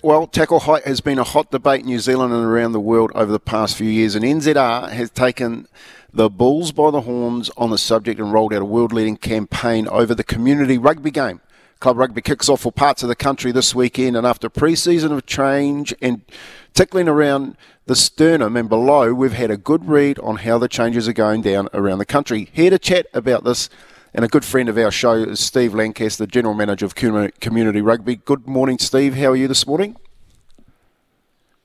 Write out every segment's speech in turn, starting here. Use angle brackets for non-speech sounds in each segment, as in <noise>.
Well, tackle height has been a hot debate in New Zealand and around the world over the past few years, and NZR has taken the bulls by the horns on the subject and rolled out a world leading campaign over the community rugby game. Club rugby kicks off for parts of the country this weekend, and after pre season of change and tickling around the sternum and below, we've had a good read on how the changes are going down around the country. Here to chat about this and a good friend of our show is Steve Lancaster, General Manager of Community Rugby. Good morning, Steve. How are you this morning?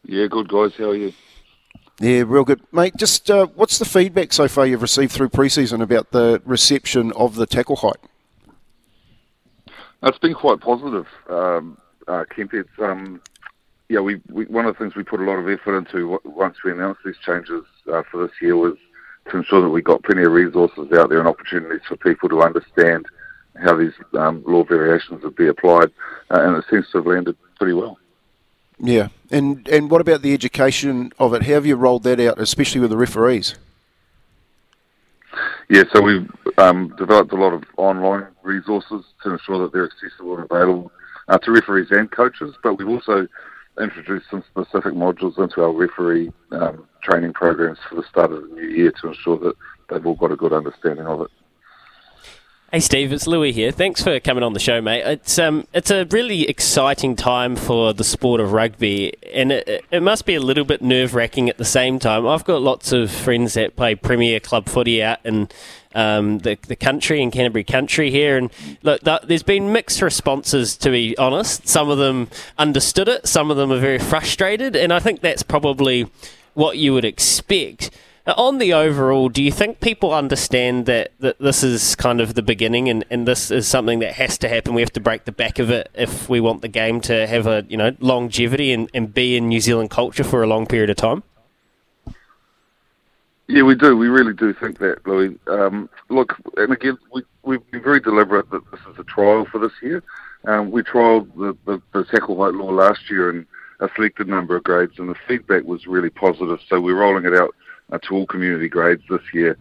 Yeah, good guys. How are you? Yeah, real good, mate. Just uh, what's the feedback so far you've received through preseason about the reception of the tackle height? It's been quite positive, um, uh, Kemp. It's um, yeah, we, we one of the things we put a lot of effort into once we announced these changes uh, for this year was to ensure that we've got plenty of resources out there and opportunities for people to understand how these um, law variations would be applied, uh, and it seems to have landed pretty well. Yeah, and and what about the education of it? How have you rolled that out, especially with the referees? Yeah, so we've um, developed a lot of online resources to ensure that they're accessible and available uh, to referees and coaches, but we've also introduced some specific modules into our referee um, training programs for the start of the new year to ensure that they've all got a good understanding of it. Hey Steve, it's Louis here. Thanks for coming on the show, mate. It's um, it's a really exciting time for the sport of rugby, and it, it must be a little bit nerve wracking at the same time. I've got lots of friends that play Premier Club footy out in um, the the country in Canterbury country here, and look, th- there's been mixed responses to be honest. Some of them understood it, some of them are very frustrated, and I think that's probably what you would expect. On the overall, do you think people understand that, that this is kind of the beginning and, and this is something that has to happen? We have to break the back of it if we want the game to have a you know longevity and, and be in New Zealand culture for a long period of time? Yeah, we do. We really do think that, Louis. Um, look, and again, we, we've been very deliberate that this is a trial for this year. Um, we trialled the, the, the tackle height law last year in a selected number of grades, and the feedback was really positive. So we're rolling it out to all community grades this year.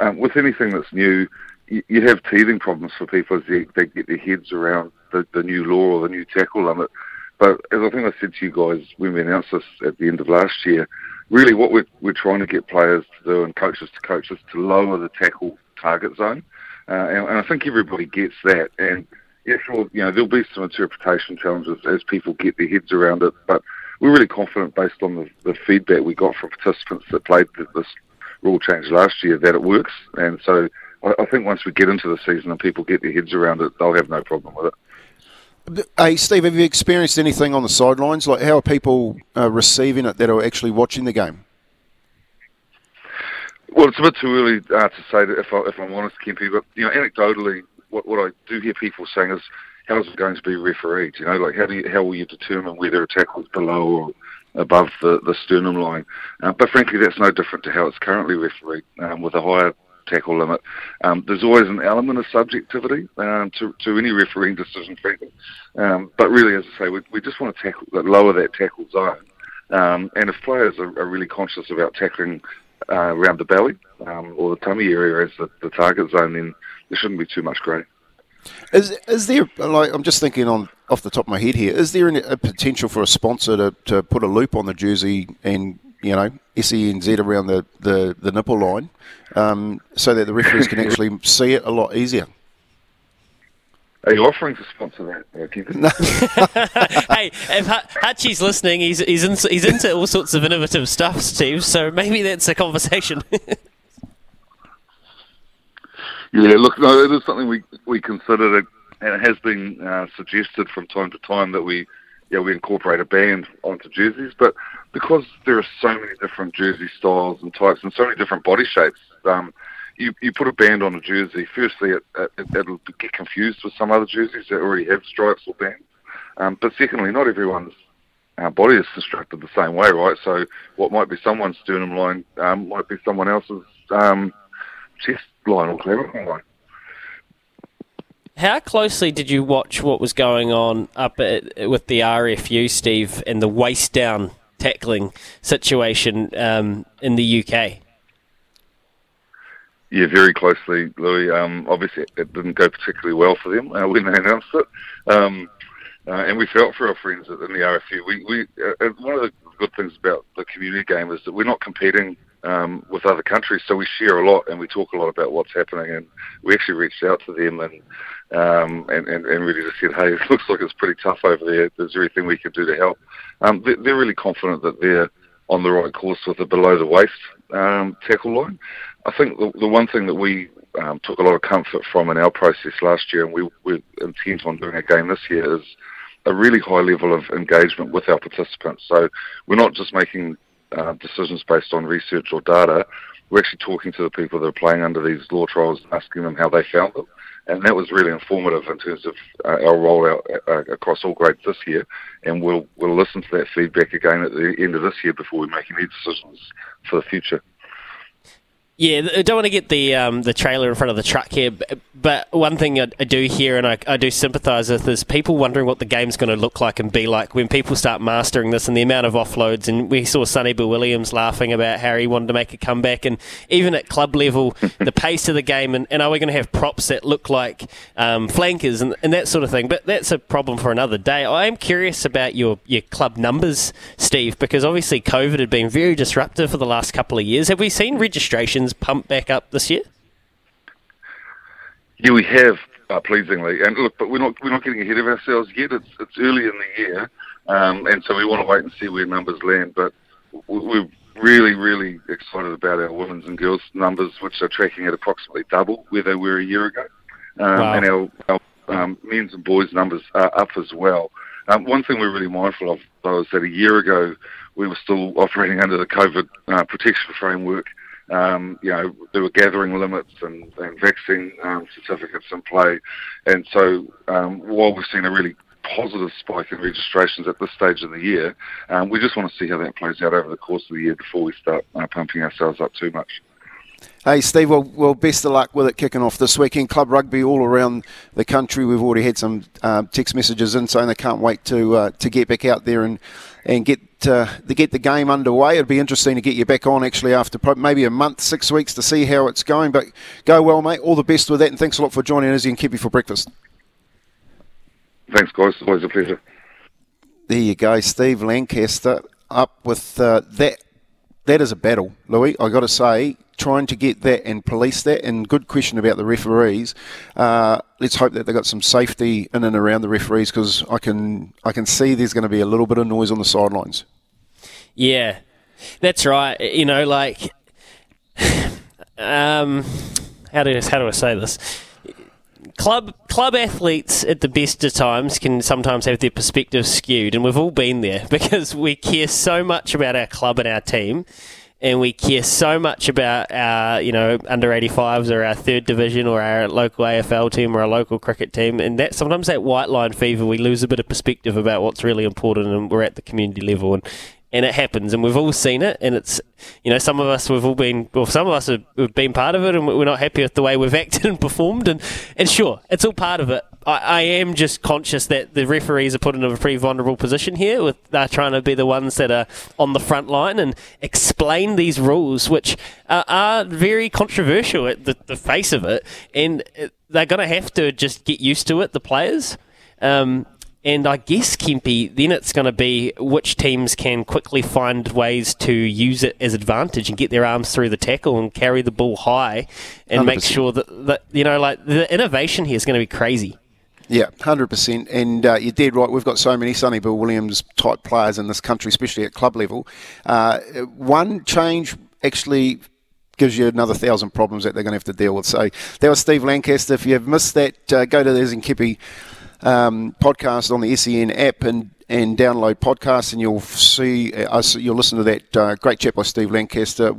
Um, with anything that's new, you, you have teething problems for people as they, they get their heads around the, the new law or the new tackle limit. But as I think I said to you guys when we announced this at the end of last year, really what we're, we're trying to get players to do and coaches to coaches to lower the tackle target zone. Uh, and, and I think everybody gets that. And yeah, sure, you know, there'll be some interpretation challenges as people get their heads around it, but we're really confident based on the, the feedback we got from participants that played this rule change last year that it works. And so I, I think once we get into the season and people get their heads around it, they'll have no problem with it. Hey, Steve, have you experienced anything on the sidelines? Like, how are people uh, receiving it that are actually watching the game? Well, it's a bit too early uh, to say that if, I, if I'm honest, Kempy, but you know, anecdotally, what, what I do hear people saying is, how is it going to be refereed? You know, like how do you, how will you determine whether a tackle is below or above the, the sternum line? Uh, but frankly, that's no different to how it's currently refereed um, with a higher tackle limit. Um, there's always an element of subjectivity um, to, to any refereeing decision, frankly. Um, but really, as I say, we, we just want to tackle, lower that tackle zone. Um, and if players are, are really conscious about tackling uh, around the belly um, or the tummy area as the, the target zone, then there shouldn't be too much grey. Is is there like I'm just thinking on off the top of my head here? Is there a potential for a sponsor to, to put a loop on the jersey and you know SENZ around the, the, the nipple line, um, so that the referees can actually <laughs> see it a lot easier? Are you offering to sponsor that, uh, Kevin? <laughs> Hey, if Hutchie's listening, he's he's, in, he's into all sorts of innovative stuff, Steve. So maybe that's a conversation. <laughs> yeah, look, no, it is something we we considered, it, and it has been uh, suggested from time to time that we yeah we incorporate a band onto jerseys, but because there are so many different jersey styles and types and so many different body shapes. Um, you, you put a band on a jersey, firstly, it, it, it'll get confused with some other jerseys that already have stripes or bands. Um, but secondly, not everyone's uh, body is constructed the same way, right? So what might be someone's sternum line um, might be someone else's um, chest line or clavicle line. How closely did you watch what was going on up at, with the RFU, Steve, and the waist down tackling situation um, in the UK? Yeah, very closely, Louis. Um, obviously, it didn't go particularly well for them uh, when they <laughs> announced it, um, uh, and we felt for our friends in the RFU. We, we uh, one of the good things about the community game is that we're not competing um, with other countries, so we share a lot and we talk a lot about what's happening. And we actually reached out to them and um, and, and, and really just said, hey, <laughs> it looks like it's pretty tough over there. Is there anything we can do to help? Um, they're, really confident that they're on the right course with the below the waist um, tackle line. I think the, the one thing that we um, took a lot of comfort from in our process last year, and we, we intend on doing again this year, is a really high level of engagement with our participants. So we're not just making uh, decisions based on research or data. We're actually talking to the people that are playing under these law trials, asking them how they found them, and that was really informative in terms of uh, our rollout uh, across all grades this year. And we'll we'll listen to that feedback again at the end of this year before we make any decisions for the future. Yeah, I don't want to get the um, the trailer in front of the truck here, but one thing I, I do hear and I, I do sympathise with is people wondering what the game's going to look like and be like when people start mastering this and the amount of offloads. And we saw Sonny Bill Williams laughing about how he wanted to make a comeback, and even at club level, the <laughs> pace of the game, and, and are we going to have props that look like um, flankers and, and that sort of thing? But that's a problem for another day. I am curious about your, your club numbers, Steve, because obviously COVID had been very disruptive for the last couple of years. Have we seen registration? pump back up this year? Yeah, we have uh, pleasingly, and look, but we're not we're not getting ahead of ourselves yet. It's it's early in the year, um, and so we want to wait and see where numbers land. But we're really really excited about our women's and girls numbers, which are tracking at approximately double where they were a year ago, um, wow. and our, our um, men's and boys numbers are up as well. Um, one thing we're really mindful of, though, is that a year ago we were still operating under the COVID uh, protection framework um, you know, there were gathering limits and, and vaccine um, certificates in play. And so um, while we've seen a really positive spike in registrations at this stage of the year, um, we just want to see how that plays out over the course of the year before we start uh, pumping ourselves up too much. Hey, Steve, well, well, best of luck with it kicking off this weekend. Club rugby all around the country. We've already had some uh, text messages in saying they can't wait to uh, to get back out there and and get uh, to get the game underway. It'd be interesting to get you back on actually after maybe a month, six weeks to see how it's going. But go well, mate. All the best with that, and thanks a lot for joining Izzy and Kippy for breakfast. Thanks, guys. Always a pleasure. There you go, Steve Lancaster up with uh, that. That is a battle, Louis. I got to say, trying to get that and police that. And good question about the referees. Uh, let's hope that they got some safety in and around the referees because I can I can see there's going to be a little bit of noise on the sidelines. Yeah, that's right. You know, like, um, how do how do I say this? Club club athletes at the best of times can sometimes have their perspective skewed, and we've all been there <laughs> because we care so much about our club and our team and we care so much about our, you know, under 85s or our third division or our local AFL team or our local cricket team, and that sometimes that white line fever, we lose a bit of perspective about what's really important, and we're at the community level, and and it happens, and we've all seen it, and it's, you know, some of us we've all been, well, some of us have, have been part of it, and we're not happy with the way we've <laughs> acted and performed, and and sure, it's all part of it. I, I am just conscious that the referees are put in a pretty vulnerable position here, with they're trying to be the ones that are on the front line and explain these rules, which are, are very controversial at the, the face of it, and they're going to have to just get used to it, the players. Um, and I guess, Kempy, then it's going to be which teams can quickly find ways to use it as advantage and get their arms through the tackle and carry the ball high and 100%. make sure that, that, you know, like the innovation here is going to be crazy. Yeah, hundred percent. And uh, you're dead right. We've got so many Sonny Bill Williams type players in this country, especially at club level. Uh, one change actually gives you another thousand problems that they're going to have to deal with. So that was Steve Lancaster. If you've missed that, uh, go to the Zinkipi um, podcast on the SEN app and and download podcasts, and you'll see uh, us. You'll listen to that uh, great chat by Steve Lancaster.